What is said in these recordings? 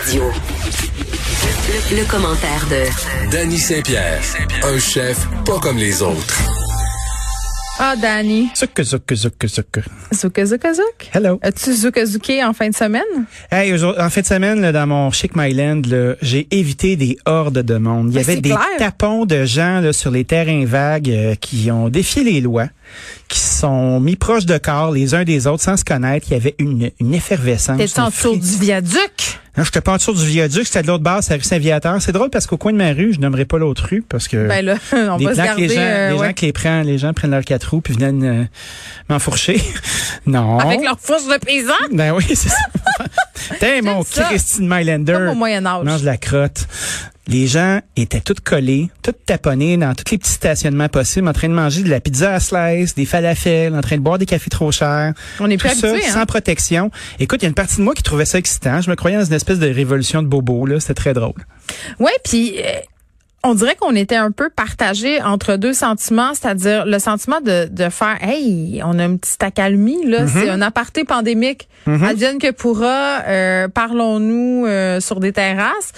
Radio. Le, le commentaire de Danny Saint-Pierre, un chef pas comme les autres. Ah, Danny. Zouk, zouk, zouk, zouk. Zouk, zouk, zouk. Hello. As-tu zouk zouké en fin de semaine? Hey, en fin de semaine, là, dans mon Chic Myland, j'ai évité des hordes de monde. Il y Ben, avait des clair. tapons de gens là, sur les terrains vagues euh, qui ont défié les lois, qui se sont mis proches de corps les uns des autres sans se connaître. Il y avait une, une effervescence. T'es en une dessous fri- du viaduc? Non, j'étais pas en dessous du viaduc, c'était de l'autre base, c'est la rue Saint-Viateur. C'est drôle parce qu'au coin de ma rue, je nommerai pas l'autre rue parce que Ben là, on des va se que garder. les gens, euh, les ouais. gens qui les prennent, les gens prennent leurs quatre roues puis viennent euh, m'enfourcher. non. Avec leur fourche de paysan? Ben oui, c'est ça. T'es mon. Christine Mylander. Comme au Moyen-Âge. Mange la crotte. Les gens étaient tous collés, tous taponnés dans tous les petits stationnements possibles, en train de manger de la pizza à slice, des falafels, en train de boire des cafés trop chers. On est Tout plus ça habitué, sans hein? protection. Écoute, il y a une partie de moi qui trouvait ça excitant. Je me croyais dans une espèce de révolution de bobo, là. C'était très drôle. Ouais, puis euh, on dirait qu'on était un peu partagé entre deux sentiments, c'est-à-dire le sentiment de, de faire Hey, on a une petite accalmie, là, Mm-hmm. c'est un aparté pandémique. Advienne que pourra, euh, parlons-nous euh, sur des terrasses.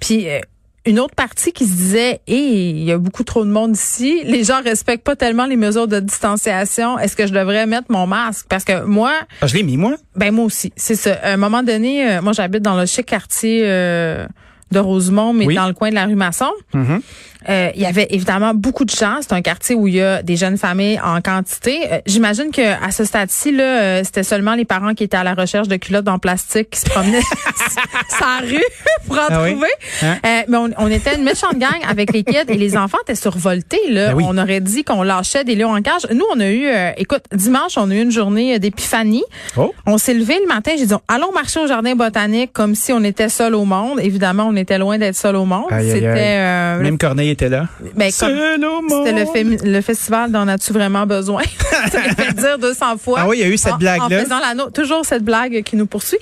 Puis euh, une autre partie qui se disait Hey, il y a beaucoup trop de monde ici, les gens respectent pas tellement les mesures de distanciation. Est-ce que je devrais mettre mon masque? Parce que moi, Ah, je l'ai mis, moi. ben moi aussi, c'est ça. À un moment donné, euh, moi j'habite dans le chic quartier euh, de Rosemont, mais Oui. dans le coin de la rue Masson. Mhm. Euh, il y avait évidemment beaucoup de gens. C'est un quartier où il y a des jeunes familles en quantité. Euh, J'imagine que à ce stade-ci, là, euh, c'était seulement les parents qui étaient à la recherche de culottes en plastique qui se promenaient sur la rue pour en Ah oui? trouver. Hein? Mais on, on était une méchante gang avec les kids et les enfants étaient survoltés. Là. Ben oui. On aurait dit qu'on lâchait des lions en cage. Nous, on a eu, écoute, dimanche, on a eu une journée d'épiphanie. Oh. On s'est levé le matin, j'ai dit allons marcher au jardin botanique comme si on était seul au monde. Évidemment, on était loin d'être seul au monde. Aïe, aïe, C'était aïe. euh, Même Corneille était là. ben, Seul au monde. c'était le, fémi- le festival d'en as-tu vraiment besoin? Ça m'a fait dire 200 fois. Ah oui, il y a eu cette En- blague-là. En faisant la. Toujours cette blague qui nous poursuit.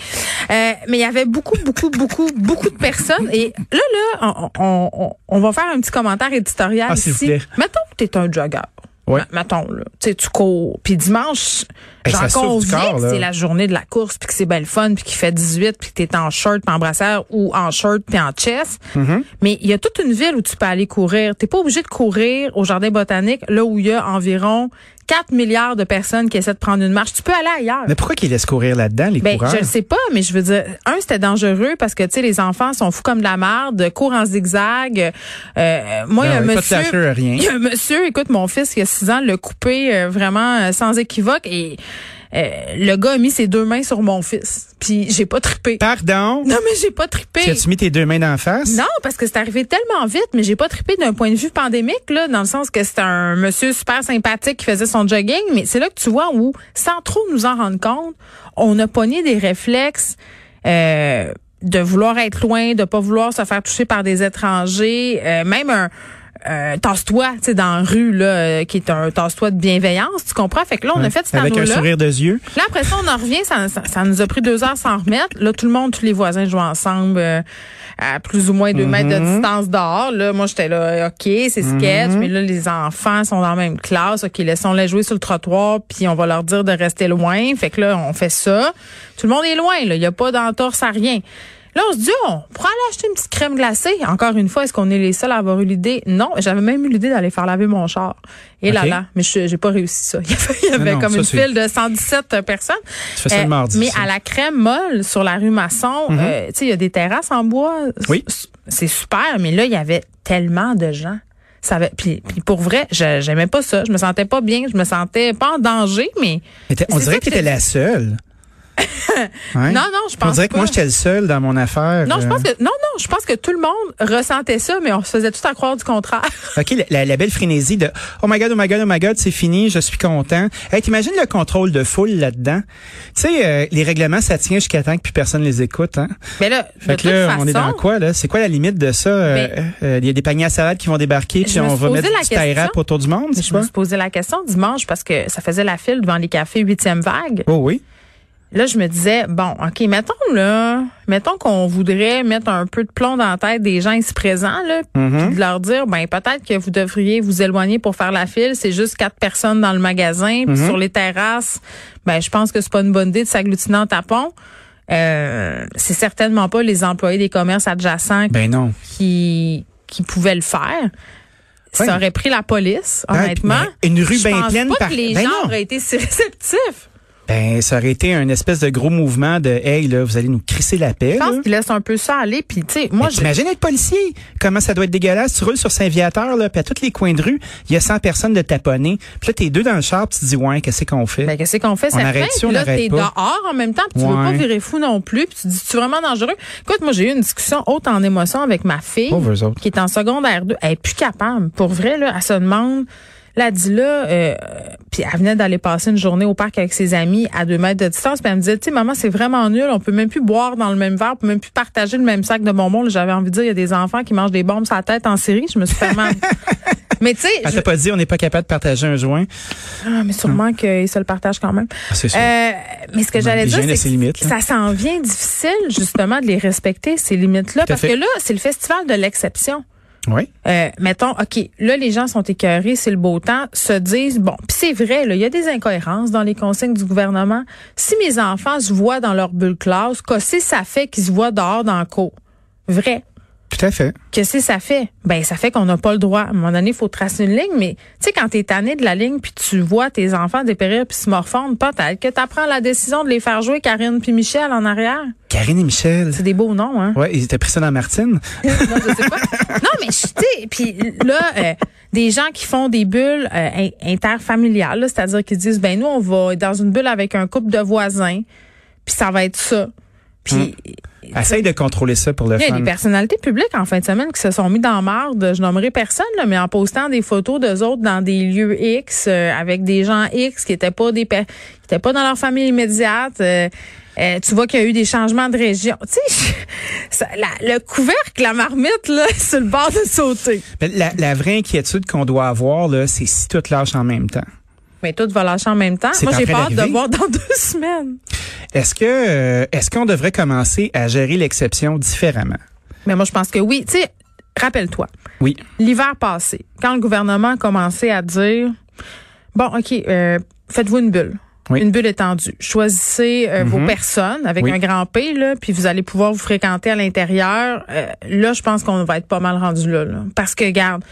Euh, mais il y avait beaucoup, beaucoup, beaucoup, beaucoup de personnes. Et là, là, on, on, on- on va faire un petit commentaire éditorial Ah, s'il vous ici. plaît. Mettons que t'es un jogger. Ouais. Mettons, là. Tu sais, tu cours. Puis dimanche, j'en conviens que c'est la journée de la course, puis que c'est belle fun, puis qu'il fait 18, puis que t'es en short, puis en brassière, ou en short, puis en chest. Mm-hmm. Mais il y a toute une ville où tu peux aller courir. T'es pas obligé de courir au jardin botanique, là où il y a environ 4 milliards de personnes qui essaient de prendre une marche. Tu peux aller ailleurs. Mais pourquoi qu'ils laissent courir là-dedans, les Ben, coureurs? je le sais pas, mais je veux dire, un, c'était dangereux parce que, tu sais, les enfants sont fous comme de la merde, courent en zigzag. Euh, moi, il y a un monsieur... rien. Il y a un monsieur, écoute, mon fils, qui a 6 ans, l'a coupé euh, vraiment euh, sans équivoque et euh, le gars a mis ses deux mains sur mon fils. Puis j'ai pas trippé. Pardon? Non, mais j'ai pas trippé. Tu as-tu mis tes deux mains d'en face? Non, parce que c'est arrivé tellement vite, mais j'ai pas trippé d'un point de vue pandémique, là, dans le sens que c'était un monsieur super sympathique qui faisait son jogging, mais c'est là que tu vois où, sans trop nous en rendre compte, on a pogné des réflexes euh, de vouloir être loin, de pas vouloir se faire toucher par des étrangers, euh, même un euh, tasse-toi, tu sais, dans la rue, là, euh, qui est un tasse-toi de bienveillance, tu comprends? Fait que là, on a fait cet Avec un sourire de yeux. Là, après ça, on en revient. Ça, ça, ça nous a pris deux heures sans remettre. Là, tout le monde, tous les voisins jouent ensemble euh, à plus ou moins deux mètres de Mm-hmm. distance dehors. Là, moi, j'étais là, OK, c'est sketch. Mais là, les enfants sont dans la même classe. OK, laissons-les jouer sur le trottoir, puis on va leur dire de rester loin. Fait que là, on fait ça. Tout le monde est loin. Là, Il n'y a pas d'entorse à rien. Là, on se dit, oh, on pourrait aller acheter une petite crème glacée. Encore une fois, est-ce qu'on est les seuls à avoir eu l'idée? Non, j'avais même eu l'idée d'aller faire laver mon char. Et là là, mais je j'ai pas réussi ça. Il y avait, il y avait non, comme ça, une file de 117 personnes. Tu fais ça le Euh, mardi, Mais ça. à la crème molle sur la rue Masson, euh, tu sais, il y a des terrasses en bois. Oui. C'est super, mais là, il y avait tellement de gens. Ça avait, puis, puis pour vrai, je- j'aimais pas ça. Je me sentais pas bien. Je me sentais pas en danger, mais. Mais on dirait que tu que étais je- la seule. Ouais. Non, non, je On pense dirait que pas. moi, j'étais le seul dans mon affaire. Non, je euh. pense que non, non, je pense que tout le monde ressentait ça, mais on se faisait tout à croire du contraire. OK, la, belle frénésie de Oh my God, oh my God, oh my God, c'est fini, je suis content. Hey, t'imagines le contrôle de foule là-dedans? Tu sais, euh, les règlements, ça tient jusqu'à temps que plus personne les écoute. Hein? Mais là, Fait de que là, on est dans quoi, là? C'est quoi la limite de ça? Euh, euh, Il y a des paniers à salade qui vont débarquer, puis on va mettre la du rap autour du monde, je me suis posé la question dimanche parce que ça faisait la file devant les cafés huitième vague. Oh oui. Là, je me disais, bon, OK, mettons là, mettons qu'on voudrait mettre un peu de plomb dans la tête des gens ici présents, là, Mm-hmm. puis de leur dire, ben peut-être que vous devriez vous éloigner pour faire la file. C'est juste quatre personnes dans le magasin, puis Mm-hmm. sur les terrasses. Ben, je pense que c'est pas une bonne idée de s'agglutiner en tapon. euh, c'est certainement pas les employés des commerces adjacents Ben non. qui qui pouvaient le faire. Ça aurait pris la police, Ah, honnêtement. une rue Je bien pense pleine pas par- que les Ben gens non. auraient été si réceptifs. Ben, ça aurait été un espèce de gros mouvement de Hey, là, vous allez nous crisser la paix. Je pense là. qu'ils laissent un peu ça aller. Puis, tu sais, moi, Mais je, T'imagines être policier? Comment ça doit être dégueulasse? Tu roules sur Saint-Viateur, là, puis à tous les coins de rue, il y a 100 personnes de taponner. Puis là, t'es deux dans le char, puis tu te dis, ouais, qu'est-ce qu'on fait? Ben, qu'est-ce qu'on fait? On Ça arrête fait. Puis là, t'es pas. dehors en même temps, puis tu veux pas virer fou non plus. Puis tu te dis, tu es vraiment dangereux. Écoute, moi, j'ai eu une discussion haute en émotion avec ma fille, qui est en secondaire 2. Elle est plus capable. Pour vrai, là, elle se demande. Là, là, euh, puis elle venait d'aller passer une journée au parc avec ses amis à deux mètres de distance. Puis elle me disait, tu sais, maman, c'est vraiment nul. On peut même plus boire dans le même verre, on peut même plus partager le même sac de bonbons. J'avais envie de dire, il y a des enfants qui mangent des bombes sur la tête en série. Je me suis fait mal. Mais tu sais, Elle je- t'a pas dit, on n'est pas capable de partager un joint? ah, mais sûrement qu'ils se le partagent quand même. Ah, c'est sûr. Euh, mais ce que j'allais dire, c'est que là. ça s'en vient difficile justement de les respecter ces limites-là, parce fait. que là, c'est le festival de l'exception. Oui. Euh, mettons, OK, là, les gens sont écœurés, c'est le beau temps, se disent, bon, puis c'est vrai, il y a des incohérences dans les consignes du gouvernement. Si mes enfants se voient dans leur bulle classe, qu'est-ce que ça fait qu'ils se voient dehors dans le cours? Vrai. Tout à fait. Qu'est-ce que ça fait? Ben, ça fait qu'on n'a pas le droit. À un moment donné, il faut tracer une ligne, mais tu sais, quand t'es tanné de la ligne, puis tu vois tes enfants dépérir puis se morfondre, peut-être que t'apprends la décision de les faire jouer Karine puis Michel en arrière? Karine et Michel. C'est des beaux noms, hein? Ouais, ils étaient pris ça dans Martine. non, je sais pas. Non, mais tu sais, puis là, euh, des gens qui font des bulles euh, in- interfamiliales, c'est-à-dire qu'ils disent, ben nous, on va être dans une bulle avec un couple de voisins, puis ça va être ça. Puis Essaye de contrôler ça pour le il y a fun. des personnalités publiques en fin de semaine qui se sont mis dans marde. Je nommerai personne, là, mais en postant des photos d'eux autres dans des lieux X euh, avec des gens X qui étaient pas des per- qui étaient pas dans leur famille immédiate. euh, euh, tu vois qu'il y a eu des changements de région. Tu sais, ça- la- le couvercle, la marmite, là, sur le bord de sauter. Mais la, la vraie inquiétude qu'on doit avoir, là, c'est si tout lâche en même temps. Mais tout va lâcher en même temps. Moi, j'ai peur de voir dans deux semaines. Est-ce que euh, est-ce qu'on devrait commencer à gérer l'exception différemment? Mais moi, je pense que oui. Tu sais, rappelle-toi. Oui. l'hiver passé, quand le gouvernement a commencé à dire bon, ok, euh, faites-vous une bulle. Oui. Une bulle étendue. Choisissez euh, vos Mhm. personnes avec Oui. un grand P, là, puis vous allez pouvoir vous fréquenter à l'intérieur. Euh, là, je pense qu'on va être pas mal rendu là, là. Parce que, regarde,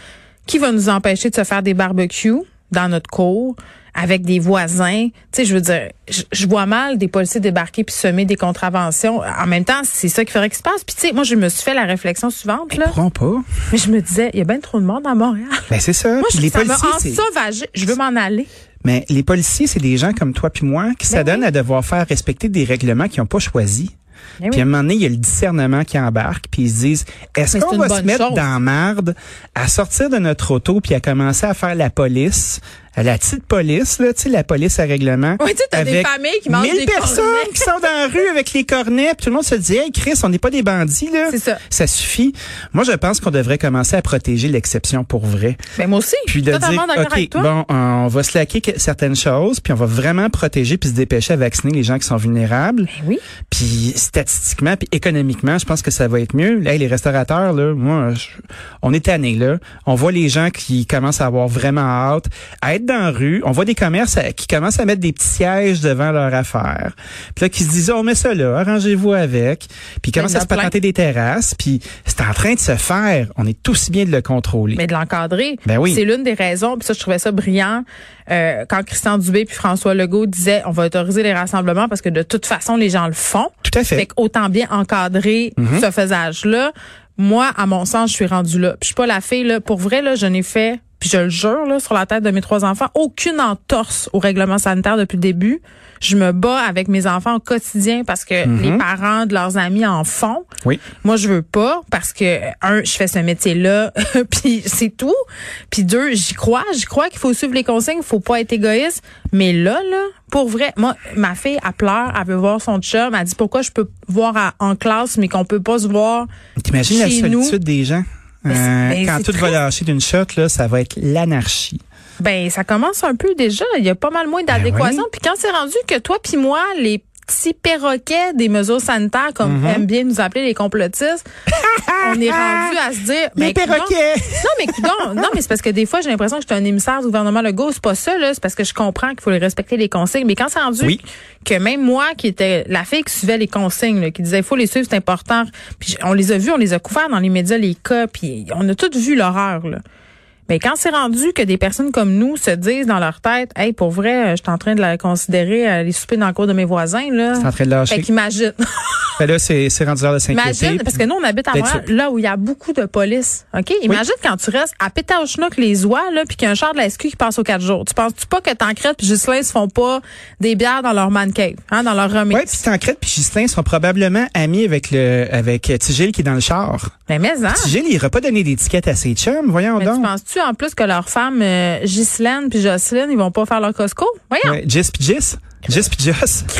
qui va nous empêcher de se faire des barbecues dans notre cour avec des voisins? Tu sais, je veux dire, je, je vois mal des policiers débarquer puis semer des contraventions. En même temps, c'est ça qu'il faudrait qu'il se passe. Puis, tu sais, moi, je me suis fait la réflexion suivante, là. pourront pas. Mais je me disais, il y a bien trop de monde à Montréal. Ben c'est ça. Moi, je, les ça policiers. Je veux m'en aller. mais les policiers, c'est des gens comme toi puis moi qui Ben s'adonnent oui. à devoir faire respecter des règlements qu'ils n'ont pas choisis. Ben Puis à un moment donné, il y a le discernement qui embarque, puis ils se disent est-ce qu'on va se mettre chose. dans marde à sortir de notre auto puis à commencer à faire la police, la petite police là, tu sais la police à règlement. Oui, tu sais, t'as des familles qui mangent 1000 des personnes cornets. qui sont dans la rue avec les cornets, puis tout le monde se dit hey Chris, on n'est pas des bandits là. C'est ça. Ça suffit. Moi, je pense qu'on devrait commencer à protéger l'exception pour vrai. Ben, moi aussi. Puis de dire, OK, bon, on va que- certaines choses, puis on va vraiment protéger puis se dépêcher à vacciner les gens qui sont vulnérables. Ben oui. Puis statistiquement, puis économiquement, je pense que ça va être mieux. Hey, les restaurateurs, là, moi, je- on est tannés, là. On voit les gens qui commencent à avoir vraiment hâte à être dans la rue. On voit des commerces à- qui commencent à mettre des petits sièges devant leur affaire. Puis là, qui se disent, oh, on met ça là, arrangez-vous avec. Puis ils commencent à se patenter des terrasses. Puis c'est en train de se faire. On est aussi bien de le contrôler. Mais de l'encadrer. Ben oui. C'est l'une des raisons. Puis ça, je trouvais ça brillant euh, quand Christian Dubé puis François Legault disaient on va autoriser les rassemblements parce que de toute façon, les gens le font. Tout à fait. Fait autant bien encadrer Mhm. ce faisage-là. Moi, à mon sens, je suis rendue là. Puis je suis pas la fille là. Pour vrai là, je n'ai fait, puis je le jure là, sur la tête de mes trois enfants, aucune entorse au règlement sanitaire depuis le début. Je me bats avec mes enfants au quotidien parce que les parents de leurs amis en font. Oui. Moi, je veux pas parce que un, je fais ce métier-là, puis c'est tout. Puis deux, j'y crois, j'y crois qu'il faut suivre les consignes, faut pas être égoïste. Mais là, là, pour vrai, moi, ma fille, elle pleure, elle veut voir son chum, elle dit pourquoi je peux voir à- en classe, mais qu'on peut pas se voir. T'imagines la solitude nous? des gens? Euh, ben, quand tout va très- lâcher d'une shot, là, ça va être l'anarchie. Ben, ça commence un peu déjà. Il y a pas mal moins d'adéquation. Ben oui. Puis quand c'est rendu que toi puis moi, les petits perroquets des mesures sanitaires, comme Mm-hmm. aiment bien nous appeler les complotistes, on est rendu à se dire... Les ben, perroquets! non, mais coudonc, non, mais c'est parce que des fois, j'ai l'impression que je suis un émissaire du gouvernement Legault. C'est pas ça, là. C'est parce que je comprends qu'il faut respecter les consignes. Mais quand c'est rendu Oui. que même moi, qui était la fille qui suivait les consignes, là, qui disait il faut les suivre, c'est important. Puis on les a vus, on les a couverts dans les médias, les cas, puis on a tous vu l'horreur, là. Mais quand c'est rendu que des personnes comme nous se disent dans leur tête, hey, pour vrai, je suis en train de la considérer euh, les souper dans le cours de mes voisins, là. C'est en train de lâcher. Fait qu'imagine. Fait là, c'est c'est rendu l'heure de s'inquiéter. Imagine, parce que nous, on habite à Montréal, là où il y a beaucoup de police. OK? Imagine quand tu restes à Pétauchnook, les oies, là, puis qu'il y a un char de la SQ qui passe aux quatre jours. Tu penses-tu pas que Tancred puis Ghislain se font pas des bières dans leur man cave, hein, dans leur remise? Ouais, puis Tancred puis Justin sont probablement amis avec le avec euh, Tigil qui est dans le char. Mais, mais, hein? Tigil, il ira pas donner d'étiquette à ses chums, voyons Mais tu donc. penses-tu en plus que leurs femmes, euh, Ghislaine puis Jocelyne, ils vont pas faire leur Costco? Voyons. Ouais, Jis puis. Jis puis.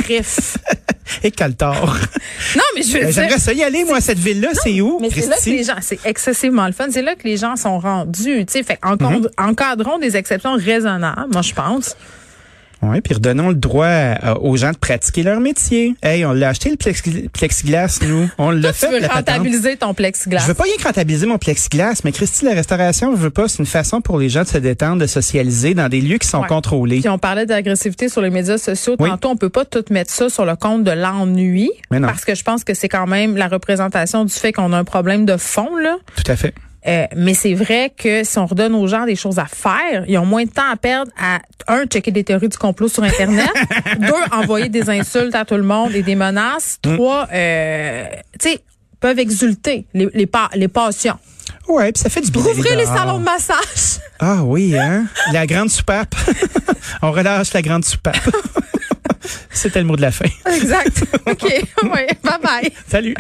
Criff. Et Caltor. non, mais je veux Ben, dire. J'aimerais ça y aller, moi, cette ville-là. C'est où, Mais c'est là que les gens, c'est excessivement le fun. C'est là que les gens sont rendus. Tu sais, fait Mhm. encad- encadrons des exceptions raisonnables, moi je pense. Oui, puis redonnons le droit euh, aux gens de pratiquer leur métier. Hey, on l'a acheté le plexi- plexiglas, nous. On l'a Tu fait, veux la patente. rentabiliser ton plexiglas. Je veux pas rien que rentabiliser mon plexiglas, mais Christy, la restauration, je veux pas. C'est une façon pour les gens de se détendre, de socialiser dans des lieux qui sont Ouais. contrôlés. Puis on parlait d'agressivité sur les médias sociaux. Oui. Tantôt, on peut pas tout mettre ça sur le compte de l'ennui. Parce que je pense que c'est quand même la représentation du fait qu'on a un problème de fond, là. Tout à fait. Euh, mais c'est vrai que si on redonne aux gens des choses à faire, ils ont moins de temps à perdre à un checker des théories du complot sur internet, deux envoyer des insultes à tout le monde et des menaces, Mm. trois, euh, tu sais, peuvent exulter les les, pa- les passions. Ouais, puis ça fait du bien. Rouvrez les salons de massage. Ah oui, hein? La grande soupape. On relâche la grande soupape. C'était le mot de la fin. exact. OK. Oui. Bye bye. Salut.